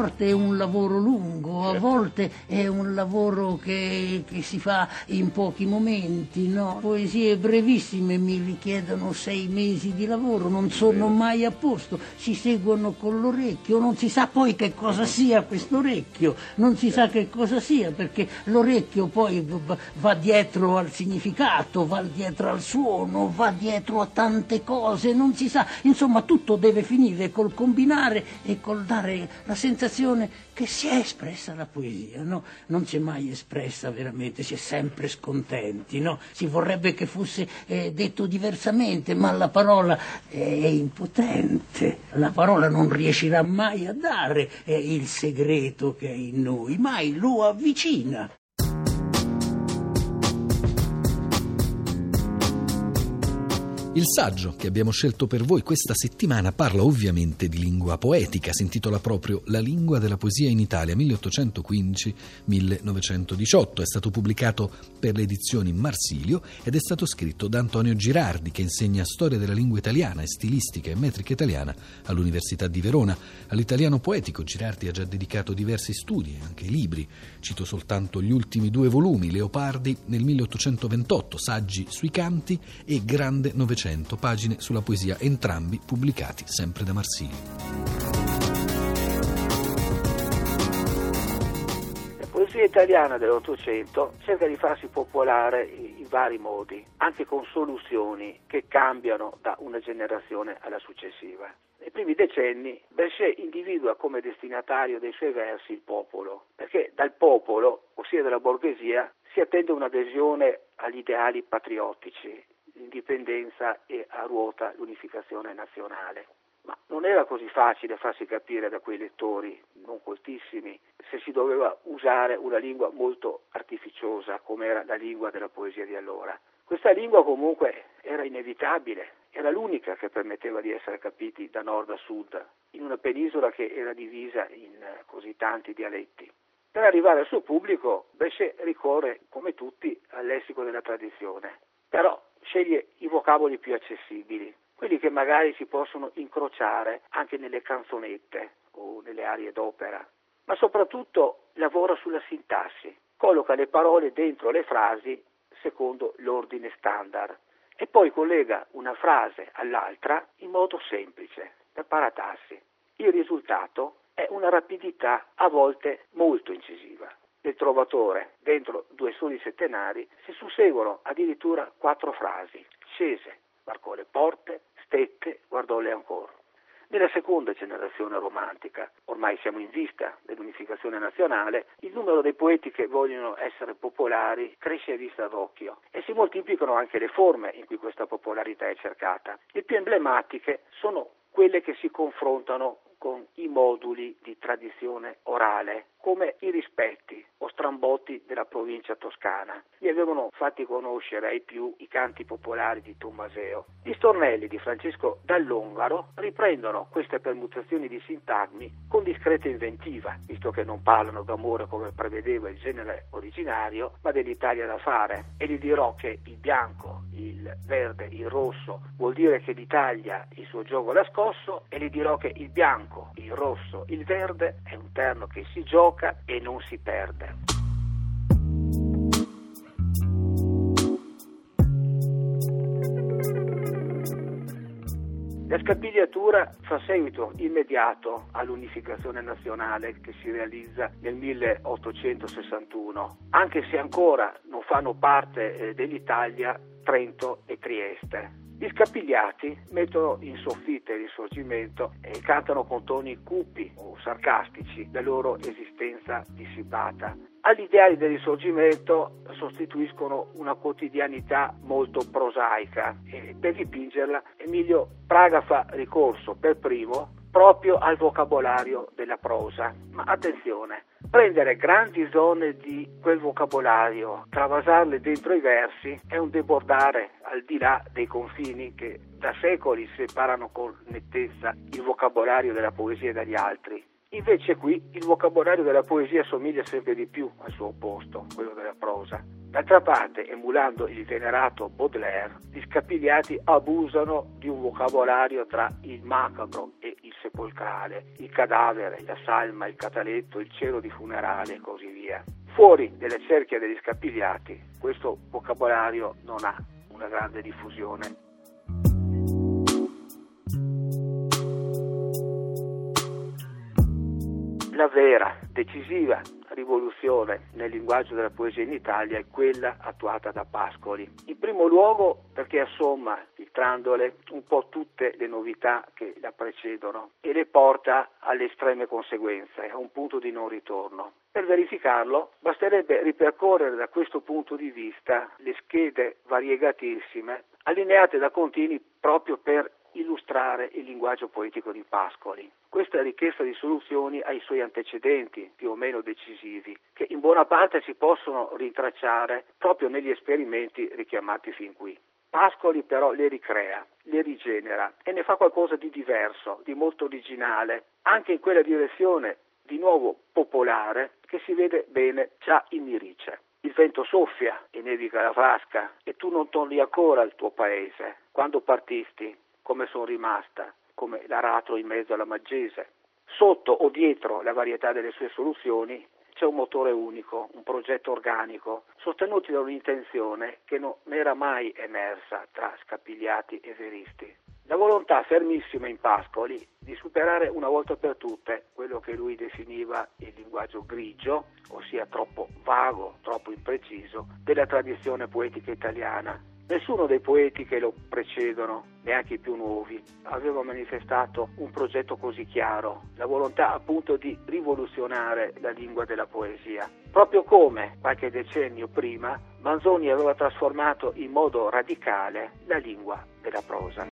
volte è un lavoro lungo, a certo. volte è un lavoro che, che si fa in pochi momenti, no? Poesie brevissime mi richiedono sei mesi di lavoro, non sono mai a posto, si seguono con l'orecchio, non si sa poi che cosa sia questo orecchio, non si sa che cosa sia perché l'orecchio poi va dietro al significato, va dietro al suono, va dietro a tante cose, non si sa, insomma tutto deve finire col combinare e col dare la sensazione che si è espressa la poesia, no? Non si è mai espressa veramente, si è sempre scontenti, no? Si vorrebbe che fosse eh, detto diversamente, ma la parola è impotente, la parola non riuscirà mai a dare eh, il segreto che è in noi, mai lo avvicina. Il saggio che abbiamo scelto per voi questa settimana parla ovviamente di lingua poetica, si intitola proprio La lingua della poesia in Italia 1815-1918, è stato pubblicato per le edizioni Marsilio ed è stato scritto da Antonio Girardi che insegna storia della lingua italiana e stilistica e metrica italiana all'Università di Verona. All'italiano poetico Girardi ha già dedicato diversi studi e anche libri, cito soltanto gli ultimi due volumi, Leopardi nel 1828, saggi sui canti e Grande Novecento 200 pagine sulla poesia, entrambi pubblicati sempre da Marsilio. La poesia italiana dell'Ottocento cerca di farsi popolare in vari modi, anche con soluzioni che cambiano da una generazione alla successiva. Nei primi decenni Berger individua come destinatario dei suoi versi il popolo, perché dal popolo, ossia dalla borghesia, si attende un'adesione agli ideali patriottici l'indipendenza e a ruota l'unificazione nazionale. Ma non era così facile farsi capire da quei lettori non coltissimi se si doveva usare una lingua molto artificiosa come era la lingua della poesia di allora. Questa lingua comunque era inevitabile, era l'unica che permetteva di essere capiti da nord a sud, in una penisola che era divisa in così tanti dialetti. Per arrivare al suo pubblico, Brescia ricorre, come tutti, al lessico della tradizione. Però sceglie i vocaboli più accessibili, quelli che magari si possono incrociare anche nelle canzonette o nelle arie d'opera, ma soprattutto lavora sulla sintassi, colloca le parole dentro le frasi secondo l'ordine standard e poi collega una frase all'altra in modo semplice, per paratassi. Il risultato è una rapidità a volte molto incisiva del Trovatore dentro due soli settenari si susseguono addirittura quattro frasi. Scese, varcò le porte, stette, guardòle ancora. Nella seconda generazione romantica, ormai siamo in vista dell'unificazione nazionale, il numero dei poeti che vogliono essere popolari cresce a vista d'occhio e si moltiplicano anche le forme in cui questa popolarità è cercata. Le più emblematiche sono quelle che si confrontano con i moduli di tradizione orale, come i rispetti o strambotti della provincia toscana. Gli avevano fatti conoscere ai più i canti popolari di Tommaseo. Gli stornelli di Francesco Dall'Ongaro riprendono queste permutazioni di sintagmi con discreta inventiva, visto che non parlano d'amore come prevedeva il genere originario, ma dell'Italia da fare. E gli dirò che il bianco, il verde, il rosso vuol dire che l'Italia il suo gioco l'ha scosso e gli dirò che il bianco bianco, il rosso, il verde è un terno che si gioca e non si perde. La scapigliatura fa seguito immediato all'unificazione nazionale che si realizza nel 1861, anche se ancora non fanno parte eh, dell'Italia Trento e Trieste. Gli scapigliati mettono in soffitta il risorgimento e cantano con toni cupi o sarcastici la loro esistenza dissipata. Agli ideali del risorgimento sostituiscono una quotidianità molto prosaica e per dipingerla Emilio Praga fa ricorso per primo proprio al vocabolario della prosa. Ma attenzione, prendere grandi zone di quel vocabolario, travasarle dentro i versi, è un debordare al di là dei confini che da secoli separano con nettezza il vocabolario della poesia dagli altri. Invece qui il vocabolario della poesia somiglia sempre di più al suo opposto, quello della prosa. D'altra parte, emulando il venerato Baudelaire, gli scapigliati abusano di un vocabolario tra il macabro e il sepolcrale, il cadavere, la salma, il cataletto, il cielo di funerale e così via. Fuori delle cerchia degli scapigliati questo vocabolario non ha una grande diffusione. La vera, decisiva rivoluzione nel linguaggio della poesia in Italia è quella attuata da Pascoli. In primo luogo perché assomma, filtrandole, un po' tutte le novità che la precedono e le porta alle estreme conseguenze, a un punto di non ritorno. Per verificarlo basterebbe ripercorrere da questo punto di vista le schede variegatissime allineate da Contini proprio per illustrare il linguaggio poetico di Pascoli. Questa richiesta di soluzioni ha i suoi antecedenti, più o meno decisivi, che in buona parte si possono rintracciare proprio negli esperimenti richiamati fin qui. Pascoli però le ricrea, le rigenera e ne fa qualcosa di diverso, di molto originale, anche in quella direzione di nuovo popolare che si vede bene già in Mirice. Il vento soffia e nevica la vasca e tu non torni ancora al tuo paese. Quando partisti, come sono rimasta, come l'aratro in mezzo alla maggese. Sotto o dietro la varietà delle sue soluzioni c'è un motore unico, un progetto organico, sostenuti da un'intenzione che non era mai emersa tra scapigliati e veristi. La volontà fermissima in Pascoli di superare una volta per tutte quello che lui definiva il linguaggio grigio, ossia troppo vago, troppo impreciso, della tradizione poetica italiana, Nessuno dei poeti che lo precedono, neanche i più nuovi, aveva manifestato un progetto così chiaro, la volontà appunto di rivoluzionare la lingua della poesia. Proprio come qualche decennio prima Manzoni aveva trasformato in modo radicale la lingua della prosa.